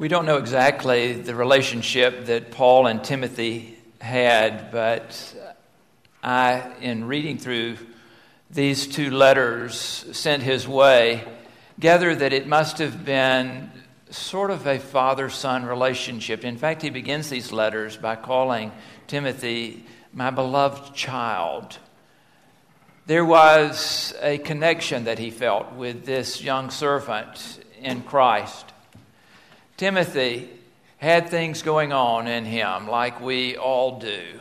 We don't know exactly the relationship that Paul and Timothy had, but I, in reading through these two letters sent his way, gather that it must have been sort of a father son relationship. In fact, he begins these letters by calling Timothy my beloved child. There was a connection that he felt with this young servant in Christ. Timothy had things going on in him like we all do.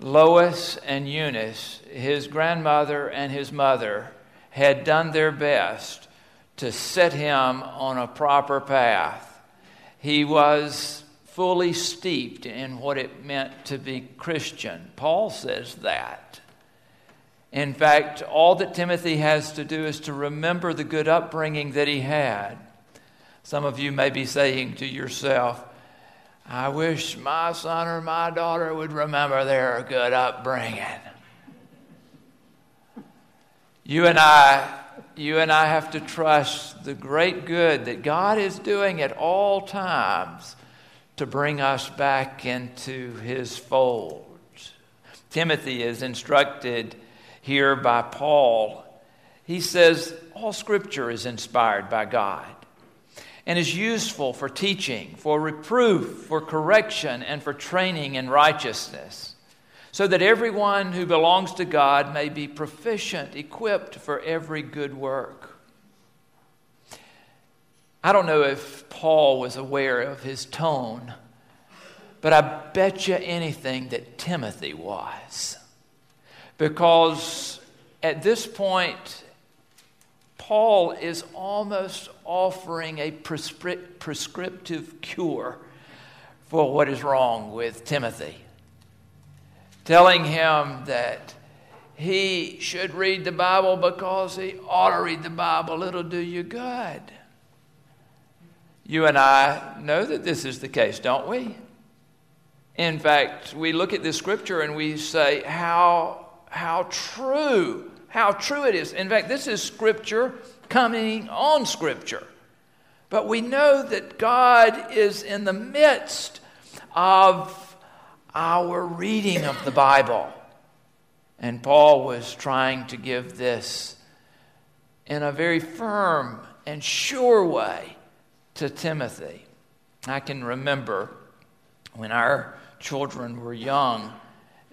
Lois and Eunice, his grandmother and his mother, had done their best to set him on a proper path. He was fully steeped in what it meant to be Christian. Paul says that. In fact, all that Timothy has to do is to remember the good upbringing that he had some of you may be saying to yourself, I wish my son or my daughter would remember their good upbringing. You and I, you and I have to trust the great good that God is doing at all times to bring us back into his fold. Timothy is instructed here by Paul. He says, All scripture is inspired by God and is useful for teaching, for reproof, for correction, and for training in righteousness, so that everyone who belongs to God may be proficient, equipped for every good work. I don't know if Paul was aware of his tone, but I bet you anything that Timothy was. Because at this point Paul is almost offering a prescri- prescriptive cure for what is wrong with Timothy, telling him that he should read the Bible because he ought to read the Bible. It'll do you good. You and I know that this is the case, don't we? In fact, we look at this scripture and we say, how, how true how true it is. In fact, this is Scripture coming on Scripture. But we know that God is in the midst of our reading of the Bible. And Paul was trying to give this in a very firm and sure way to Timothy. I can remember when our children were young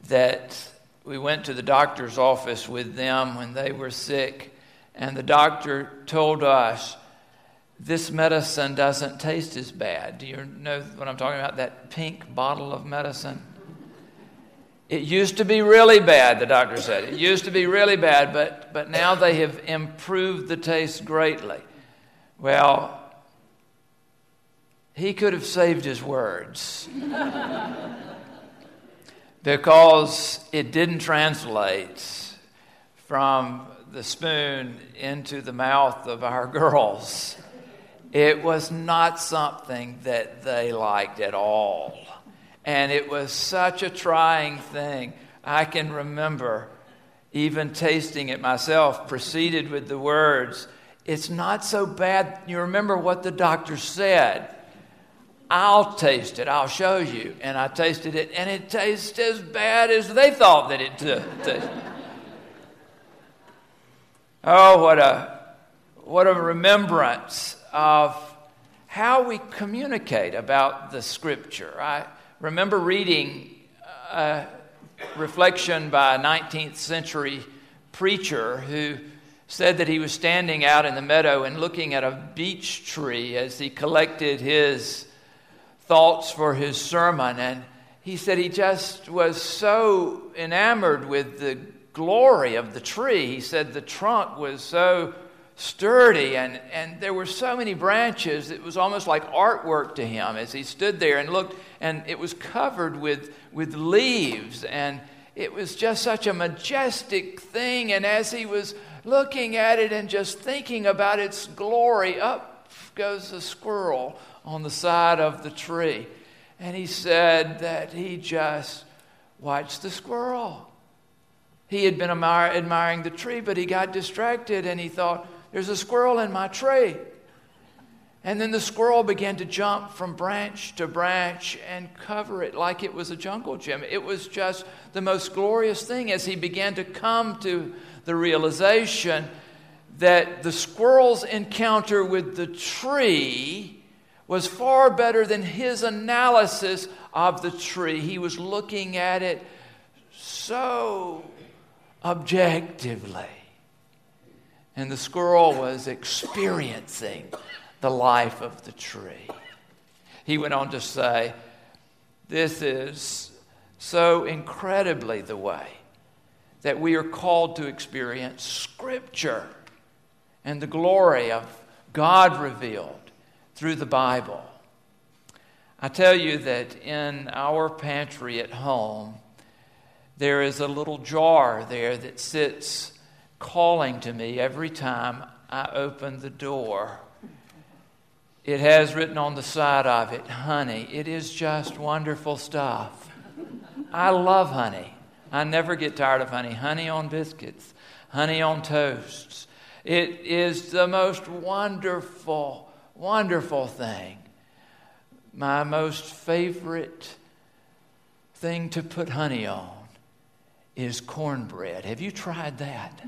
that we went to the doctor's office with them when they were sick, and the doctor told us, This medicine doesn't taste as bad. Do you know what I'm talking about? That pink bottle of medicine? It used to be really bad, the doctor said. It used to be really bad, but, but now they have improved the taste greatly. Well, he could have saved his words because it didn't translate from the spoon into the mouth of our girls. It was not something that they liked at all. And it was such a trying thing. I can remember even tasting it myself, proceeded with the words, It's not so bad. You remember what the doctor said. I'll taste it. I'll show you. And I tasted it, and it tastes as bad as they thought that it tasted. oh, what a, what a remembrance of how we communicate about the Scripture. I remember reading uh, a reflection by a 19th century preacher who said that he was standing out in the meadow and looking at a beech tree as he collected his thoughts for his sermon. And he said he just was so enamored with the glory of the tree. He said the trunk was so sturdy and, and there were so many branches, it was almost like artwork to him as he stood there and looked, and it was covered with, with leaves. And it was just such a majestic thing. And as he was looking at it and just thinking about its glory, up goes the squirrel on the side of the tree. And he said that he just watched the squirrel. He had been admiring the tree, but he got distracted and he thought, There's a squirrel in my tree. And then the squirrel began to jump from branch to branch and cover it like it was a jungle gym. It was just the most glorious thing as he began to come to the realization that the squirrel's encounter with the tree was far better than his analysis of the tree. He was looking at it so objectively. And the squirrel was experiencing the life of the tree. He went on to say, This is so incredibly the way that we are called to experience Scripture and the glory of God revealed through the Bible. I tell you that in our pantry at home, there is a little jar there that sits calling to me every time I open the door. It has written on the side of it, honey. It is just wonderful stuff. I love honey. I never get tired of honey. Honey on biscuits, honey on toasts. It is the most wonderful, wonderful thing. My most favorite thing to put honey on is cornbread. Have you tried that?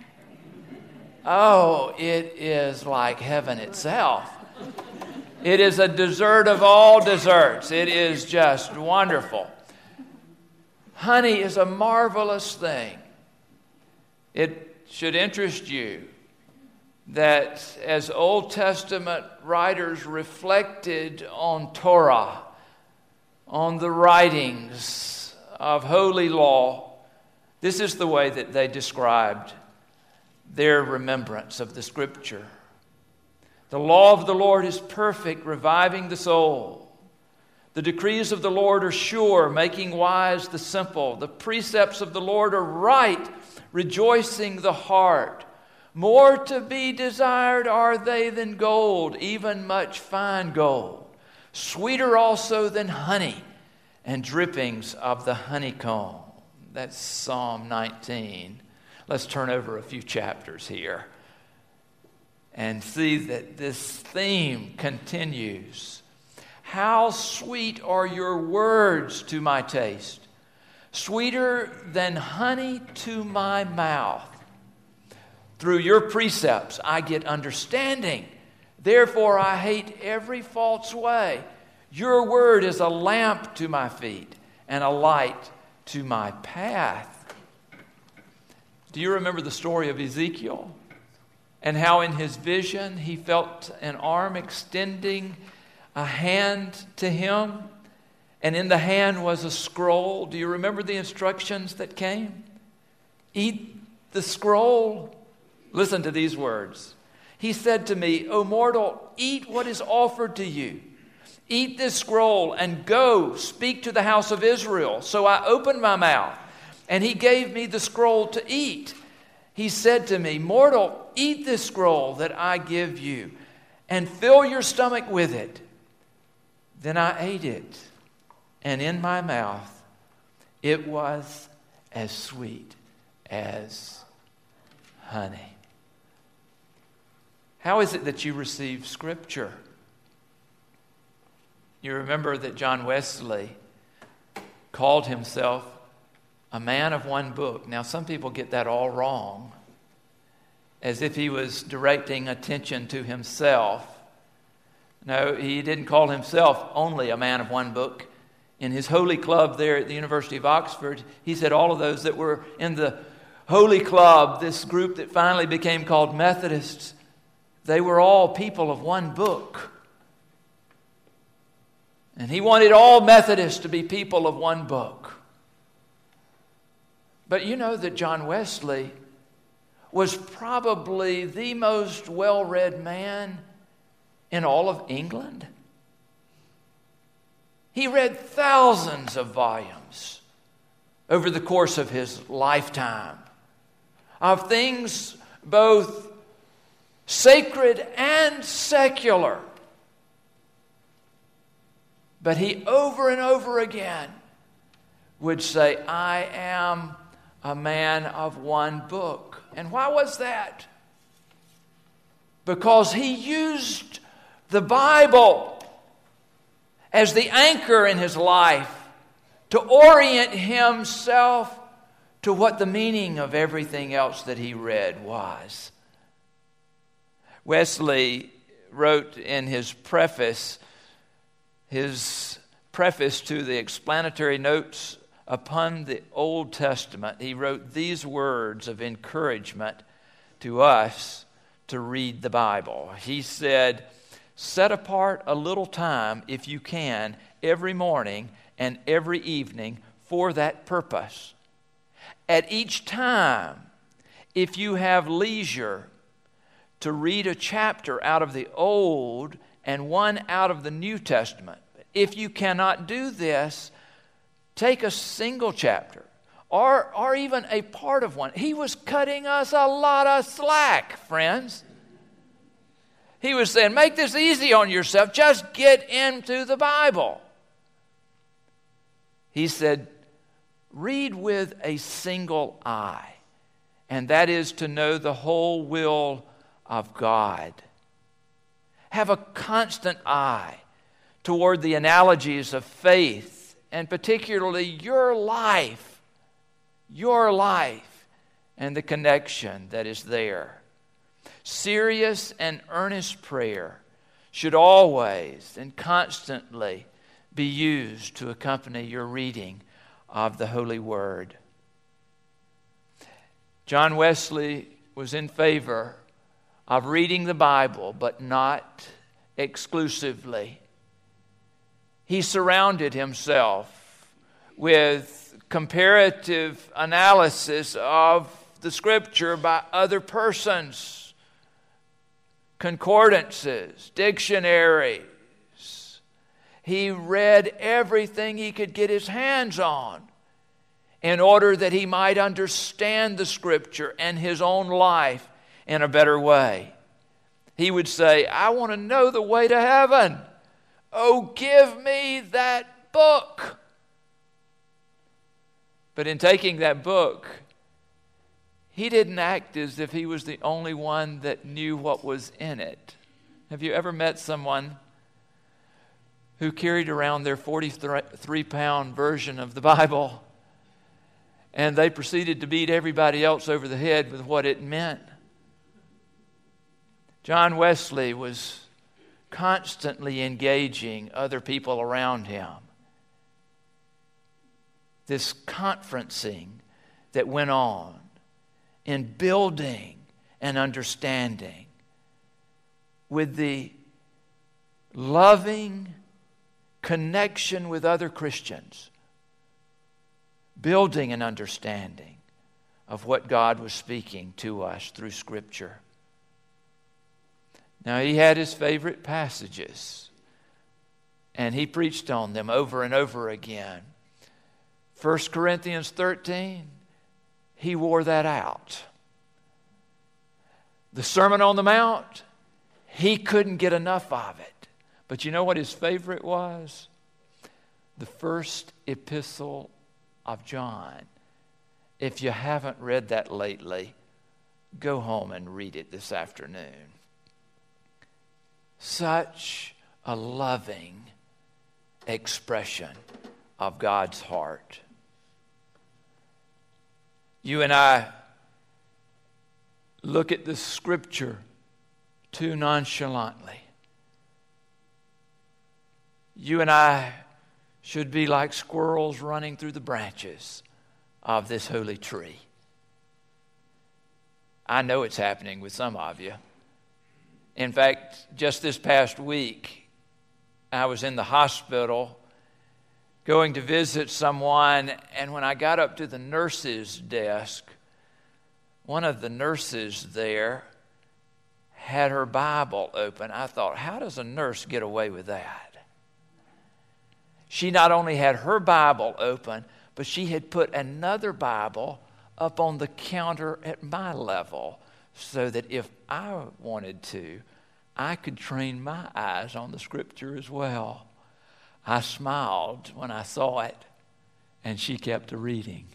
Oh, it is like heaven itself. It is a dessert of all desserts. It is just wonderful. Honey is a marvelous thing. It should interest you that as Old Testament writers reflected on Torah, on the writings of holy law, this is the way that they described their remembrance of the scripture. The law of the Lord is perfect, reviving the soul. The decrees of the Lord are sure, making wise the simple. The precepts of the Lord are right, rejoicing the heart. More to be desired are they than gold, even much fine gold. Sweeter also than honey and drippings of the honeycomb. That's Psalm 19. Let's turn over a few chapters here and see that this theme continues. How sweet are your words to my taste, sweeter than honey to my mouth. Through your precepts, I get understanding. Therefore, I hate every false way. Your word is a lamp to my feet and a light to my path. Do you remember the story of Ezekiel? and how in his vision he felt an arm extending a hand to him, and in the hand was a scroll. Do you remember the instructions that came? Eat the scroll. Listen to these words. He said to me, O mortal, eat what is offered to you. Eat this scroll and go speak to the house of Israel. So I opened my mouth, and he gave me the scroll to eat he said to me, Mortal, eat this scroll that I give you and fill your stomach with it. Then I ate it, and in my mouth it was as sweet as honey. How is it that you receive Scripture? You remember that John Wesley called himself a man of one book. Now, some people get that all wrong, as if he was directing attention to himself. No, he didn't call himself only a man of one book. In his holy club there at the University of Oxford, he said all of those that were in the holy club, this group that finally became called Methodists, they were all people of one book. And he wanted all Methodists to be people of one book. But you know that John Wesley was probably the most well read man in all of England. He read thousands of volumes over the course of his lifetime of things both sacred and secular. But he over and over again would say, I am a man of one book. And why was that? Because he used the Bible as the anchor in his life to orient himself to what the meaning of everything else that he read was. Wesley wrote in his preface, his preface to the explanatory notes upon the Old Testament, he wrote these words of encouragement to us to read the Bible. He said, Set apart a little time, if you can, every morning and every evening for that purpose. At each time, if you have leisure to read a chapter out of the Old and one out of the New Testament, if you cannot do this, take a single chapter or, or even a part of one. He was cutting us a lot of slack, friends. He was saying, Make this easy on yourself. Just get into the Bible. He said, Read with a single eye, and that is to know the whole will of God. Have a constant eye toward the analogies of faith, and particularly your life, your life, and the connection that is there. Serious and earnest prayer should always and constantly be used to accompany your reading of the Holy Word. John Wesley was in favor of reading the Bible, but not exclusively. He surrounded himself with comparative analysis of the Scripture by other persons, concordances, dictionaries, he read everything he could get his hands on in order that he might understand the Scripture and his own life in a better way. He would say, I want to know the way to heaven. Oh, give me that book. But in taking that book, he didn't act as if he was the only one that knew what was in it. Have you ever met someone who carried around their 43 pound version of the Bible. And they proceeded to beat everybody else over the head with what it meant. John Wesley was constantly engaging other people around him. This conferencing that went on in building and understanding with the loving connection with other Christians, building an understanding of what God was speaking to us through Scripture. Now, he had his favorite passages, and he preached on them over and over again. 1 Corinthians 13, he wore that out. The Sermon on the Mount, he couldn't get enough of it. But you know what his favorite was? The first epistle of John. If you haven't read that lately, go home and read it this afternoon. Such a loving expression of God's heart. You and I look at the scripture too nonchalantly you and I should be like squirrels running through the branches of this holy tree. I know it's happening with some of you. In fact, just this past week, I was in the hospital going to visit someone, and when I got up to the nurse's desk, one of the nurses there had her Bible open. I thought, how does a nurse get away with that? She not only had her Bible open, but she had put another Bible up on the counter at my level so that if I wanted to, I could train my eyes on the scripture as well. I smiled when I saw it, and she kept a reading.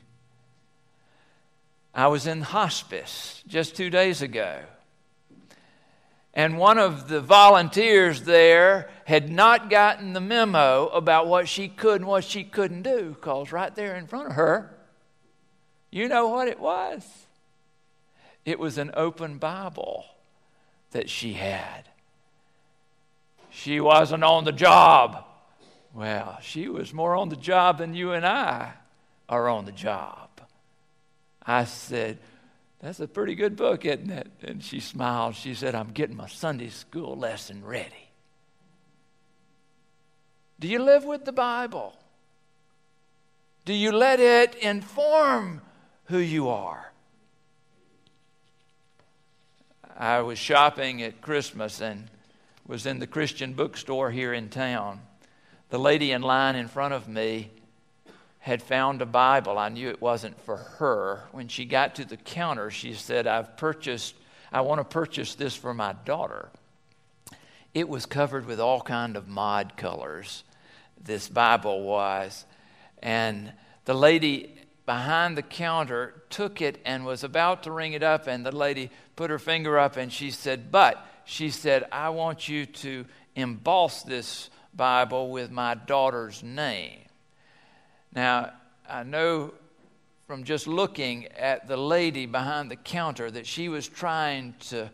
I was in hospice just two days ago, And one of the volunteers there had not gotten the memo about what she could and what she couldn't do, because right there in front of her, you know what it was? It was an open Bible that she had. She wasn't on the job. Well, she was more on the job than you and I are on the job. I said, That's a pretty good book, isn't it? And she smiled. She said, I'm getting my Sunday school lesson ready. Do you live with the Bible? Do you let it inform who you are? I was shopping at Christmas and was in the Christian bookstore here in town. The lady in line in front of me had found a Bible. I knew it wasn't for her. When she got to the counter, she said, I've purchased, I want to purchase this for my daughter. It was covered with all kind of mod colors, this Bible was. And the lady behind the counter took it and was about to ring it up, and the lady put her finger up and she said, But, she said, I want you to emboss this Bible with my daughter's name. Now, I know from just looking at the lady behind the counter that she was trying to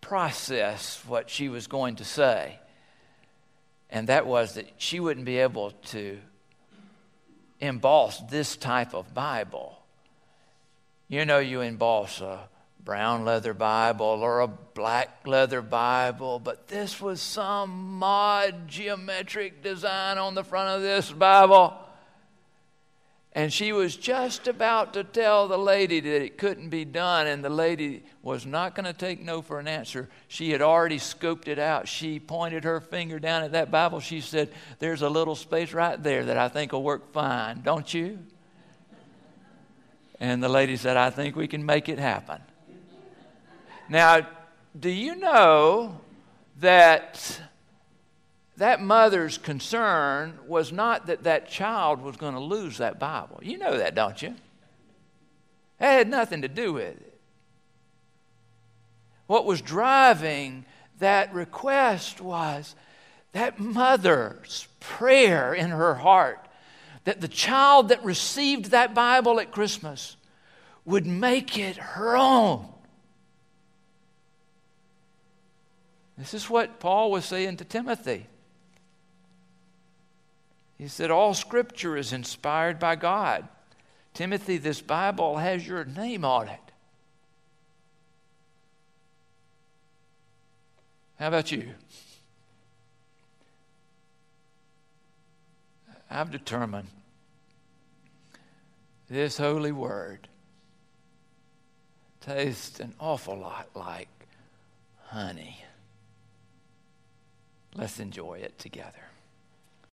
process what she was going to say. And that was that she wouldn't be able to emboss this type of Bible. You know, you emboss a brown leather Bible or a black leather Bible, but this was some mod geometric design on the front of this Bible. And she was just about to tell the lady that it couldn't be done, and the lady was not going to take no for an answer. She had already scooped it out. She pointed her finger down at that Bible. She said, There's a little space right there that I think will work fine, don't you? And the lady said, I think we can make it happen. Now, do you know that that mother's concern was not that that child was going to lose that Bible. You know that, don't you? That had nothing to do with it. What was driving that request was that mother's prayer in her heart that the child that received that Bible at Christmas would make it her own. This is what Paul was saying to Timothy. He said, All scripture is inspired by God. Timothy, this Bible has your name on it. How about you? I've determined this holy word tastes an awful lot like honey. Let's enjoy it together.